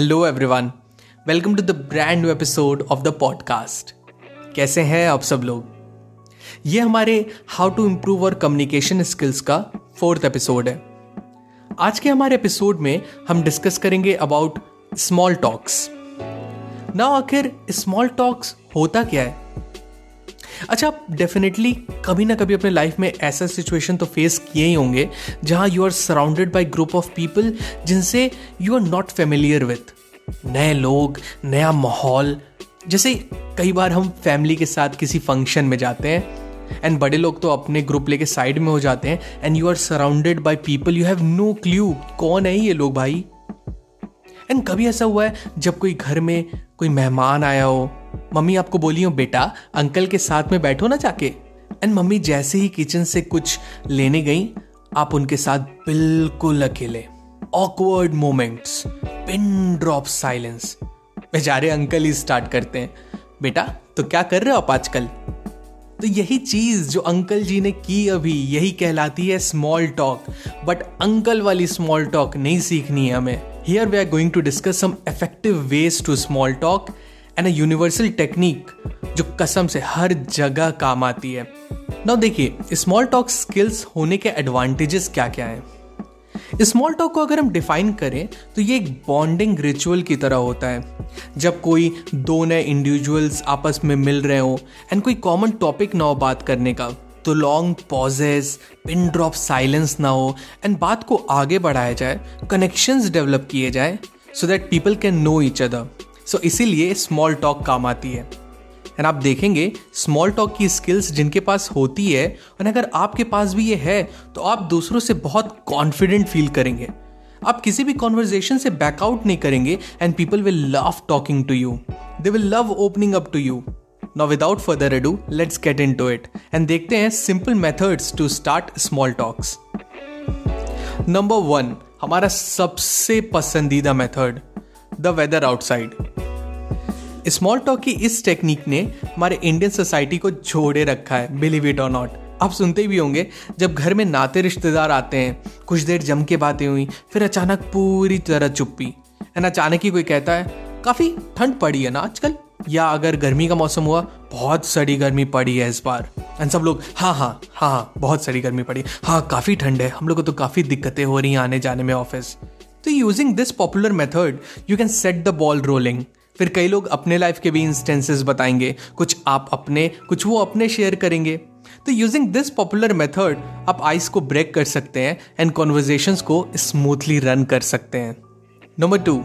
hello everyone welcome to the brand new episode of the podcast कैसे हैं आप सब लोग? ये हमारे how to improve our communication skills का फोर्थ एपिसोड है। आज के हमारे एपिसोड में हम डिस्कस करेंगे अबाउट स्मॉल टॉक्स ना, आखिर स्मॉल टॉक्स होता क्या है? अच्छा आप डेफिनेटली कभी ना कभी अपने लाइफ में ऐसा सिचुएशन तो फेस किए ही होंगे जहाँ you are surrounded by group of people जिनसे you are not familiar with नए लोग, नया माहौल। जैसे कई बार हम फैमिली के साथ किसी फ़ंक्शन में जाते हैं एंड बड़े लोग तो अपने ग्रुप लेके साइड में हो जाते हैं and you are surrounded by people you have no clue कौन है ये लोग भाई। एंड कभी ऐसा हुआ है, जब कोई घर में कोई मेहमान आया हो, मम्मी आपको बोली हो, बेटा, अंकल के साथ में बैठो ना जाके। एंड मम्मी जैसे ही किचन से कुछ लेने गई, आप उनके साथ बिल्कुल अकेले। Awkward moments pin drop silence बेचारे अंकल ही स्टार्ट करते हैं। बेटा तो क्या कर रहे हो आप आजकल? तो यही चीज़ जो अंकल जी ने की अभी, यही कहलाती है स्मॉल टॉक बट अंकल वाली स्मॉल टॉक नहीं सीखनी है हमें। Here we are going to discuss some effective ways to small talk and a universal technique जो कसम से हर जगह काम आती है। ना देखिए स्मॉल टॉक स्किल्स होने के एडवांटेजेस क्या क्या हैं? स्मॉल टॉक को अगर हम डिफाइन करें तो ये एक बॉन्डिंग रिचुअल की तरह होता है। जब कोई दो नए इंडिविजुअल्स आपस में मिल रहे हो एंड कोई कॉमन टॉपिक ना हो बात करने का तो long pauses pin drop silence ना हो एंड बात को आगे बढ़ाया जाए कनेक्शंस डेवलप किए जाए so that people can know each other so इसीलिए स्मॉल टॉक काम आती है। एंड आप देखेंगे स्मॉल टॉक की स्किल्स जिनके पास होती है और अगर आपके पास भी ये है तो आप दूसरों से बहुत कॉन्फिडेंट फील करेंगे। आप किसी भी कॉन्वर्जेशन से बैकआउट नहीं करेंगे and people will love talking to you they will love opening up to you now without further ado let's get into it and देखते हैं simple methods to start small talks number one हमारा सबसे पसंदीदा method the weather outside small talk की इस technique ने हमारे Indian society को जोड़े रखा है बिलीव इट और नॉट आप सुनते भी होंगे, जब घर में नाते रिश्तेदार आते हैं, कुछ देर जम के बातें हुई, फिर अचानक पूरी तरह चुप्पी। एंड अचानक ही कोई कहता है, काफ़ी ठंड पड़ी है ना आजकल? या, अगर गर्मी का मौसम हुआ, बहुत सड़ी गर्मी पड़ी है इस बार। एंड सब लोग हाँ हाँ हाँ हाँ बहुत सड़ी गर्मी पड़ी। हाँ काफ़ी ठंड है। हम लोग को तो काफ़ी दिक्कतें हो रही हैं आने जाने में ऑफ़िस. तो using this popular method you can set the ball rolling फिर कई लोग अपने लाइफ के भी इंस्टेंसेस बताएँगे। कुछ आप अपने, कुछ वो अपने शेयर करेंगे। तो यूजिंग दिस पॉपुलर मेथड आप आइस को ब्रेक कर सकते हैं एंड कॉन्वर्जेशन को स्मूथली रन कर सकते हैं। Number two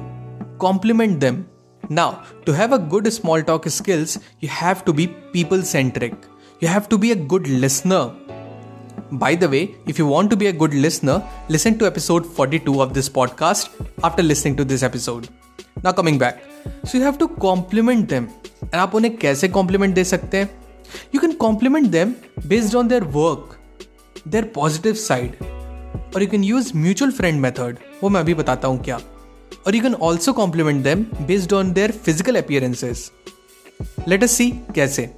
compliment them now to have a good small talk skills you have to be people centric you have to be a good listener By the way, if you want to be a good listener, listen to episode 42 of this podcast after listening to this episode. Now coming back. So you have to compliment them. And आप उन्हें कैसे compliment दे सकते हैं You can compliment them based on their work, their positive side. और you can use mutual friend method. वो मैं अभी बताता हूँ क्या और you can also compliment them based on their physical appearances. Let us see कैसे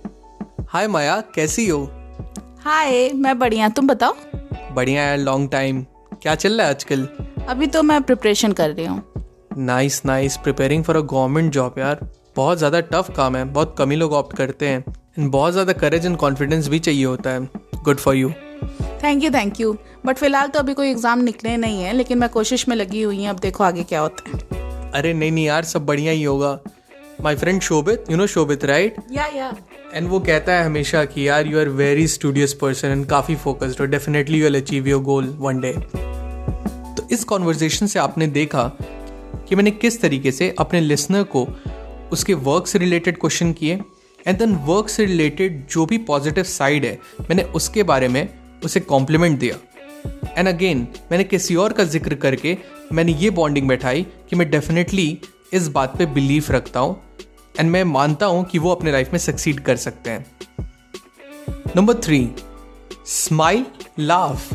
हाय माया कैसी हो हाय मैं बढ़िया। तुम बताओ? बढ़िया है लॉन्ग टाइम क्या चल रहा है आजकल? अभी तो मैं प्रिपरेशन कर रही हूँ। Nice nice preparing for a government job यार। बहुत ज़्यादा टफ काम है। बहुत कम ही लोग ऑप्ट करते हैं। एंड बहुत ज़्यादा करेज एंड कॉन्फिडेंस भी चाहिए होता है। Good for you thank you thank you but फ़िलहाल तो अभी कोई एग्ज़ाम निकले नहीं है लेकिन मैं कोशिश में लगी हुई हूँ। अब देखो आगे क्या होता है। अरे नहीं नहीं यार सब बढ़िया ही होगा। My friend Shobhit you know Shobhit right yeah yeah and वो कहता है हमेशा कि यार you are very studious person and काफ़ी फोकस्ड और definitely you will achieve your goal one day तो इस कॉन्वर्जेशन से आपने देखा कि मैंने किस तरीके से अपने लिसनर को उसके वर्क से रिलेटेड क्वेश्चन किए। एंड देन वर्क से रिलेटेड जो भी पॉजिटिव साइड है मैंने उसके बारे में उसे कॉम्प्लीमेंट दिया। एंड अगेन मैंने किसी और का ज़िक्र करके मैंने ये बॉन्डिंग बैठाई कि मैं डेफिनेटली इस बात पे बिलीव रखता हूँ। एंड मैं मानता हूँ कि वो अपने लाइफ में सक्सीड कर सकते हैं। नंबर थ्री स्माइल लाफ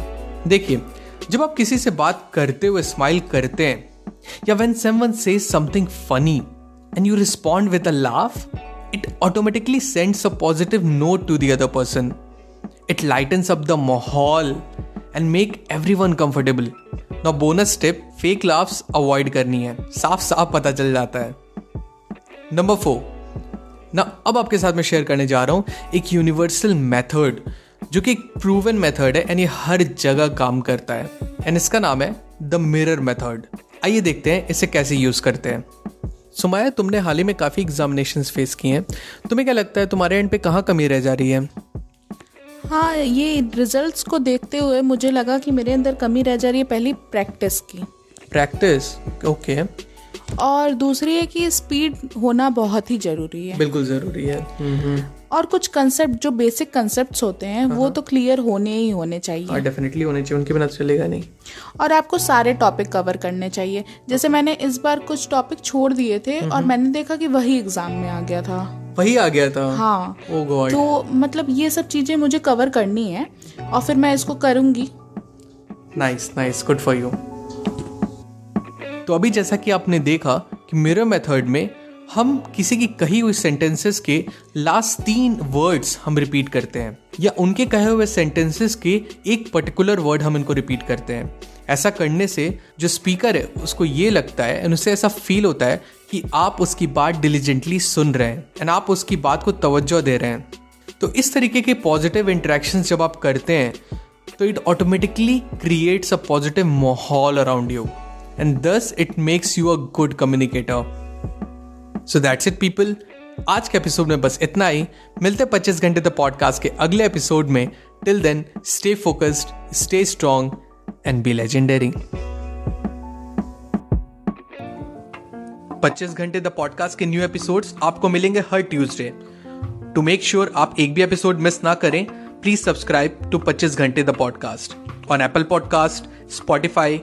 देखिए, जब आप किसी से बात करते हुए स्माइल करते हैं, या when someone says something funny and you respond with a laugh it automatically sends a positive note to the other person it lightens up the माहौल and make every one comfortable ना bonus tip fake laughs avoid करनी है। साफ़ साफ़ पता चल जाता है। नंबर फोर ना अब आपके साथ मैं शेयर करने जा रहा हूँ एक यूनिवर्सल मेथड जो कि एक प्रूवन मेथड है एंड ये हर जगह काम करता है। एंड इसका नाम है द मिरर मेथड आइए देखते हैं इसे कैसे यूज़ करते हैं। सुमाया तुमने हाल ही में काफ़ी एग्जामिनेशन फेस किए हैं। तुम्हें क्या लगता है तुम्हारे एंड पे कहाँ कमी रह जा रही है? हाँ ये रिजल्ट्स को देखते हुए मुझे लगा कि मेरे अंदर कमी रह जा रही है पहली प्रैक्टिस की। Practice okay okay. और दूसरी है कि स्पीड होना बहुत ही ज़रूरी है। बिल्कुल ज़रूरी है। और कुछ कंसेप्ट जो बेसिक कंसेप्ट होते हैं वो तो क्लियर होने ही होने चाहिए। डेफिनेटली होने चाहिए उनके बिना चलेगा नहीं। और आपको सारे टॉपिक कवर करने चाहिए। जैसे मैंने इस बार कुछ टॉपिक छोड़ दिए थे और मैंने देखा कि वही एग्ज़ाम में आ गया था। वही आ गया था? हाँ। Oh God. तो मतलब ये सब चीज़ें मुझे कवर करनी है और फिर मैं इसको करूँगी। Nice nice good for you तो अभी जैसा कि आपने देखा कि मिरर मेथड में हम किसी की कही हुई सेंटेंसेस के लास्ट तीन वर्ड्स हम रिपीट करते हैं, या उनके कहे हुए सेंटेंसेस के एक पर्टिकुलर वर्ड हम इनको रिपीट करते हैं। ऐसा करने से जो स्पीकर है, उसको ये लगता है एंड उसे ऐसा फील होता है कि आप उसकी बात डिलीजेंटली सुन रहे हैं एंड आप उसकी बात को तवज्जो दे रहे हैं। तो इस तरीके के पॉजिटिव इंट्रैक्शन जब आप करते हैं तो it automatically creates a positive माहौल around you and this it makes you a good communicator so that's it people आज के एपिसोड में बस इतना ही। मिलते पच्चीस घंटे द पॉडकास्ट के अगले एपिसोड में। Till then stay focused stay strong and be legendary Pachchees Ghante the podcast के न्यू एपिसोड्स आपको मिलेंगे हर ट्यूसडे टू मेक श्योर आप एक भी एपिसोड मिस ना करें please subscribe to Pachchees Ghante the podcast on Apple podcast Spotify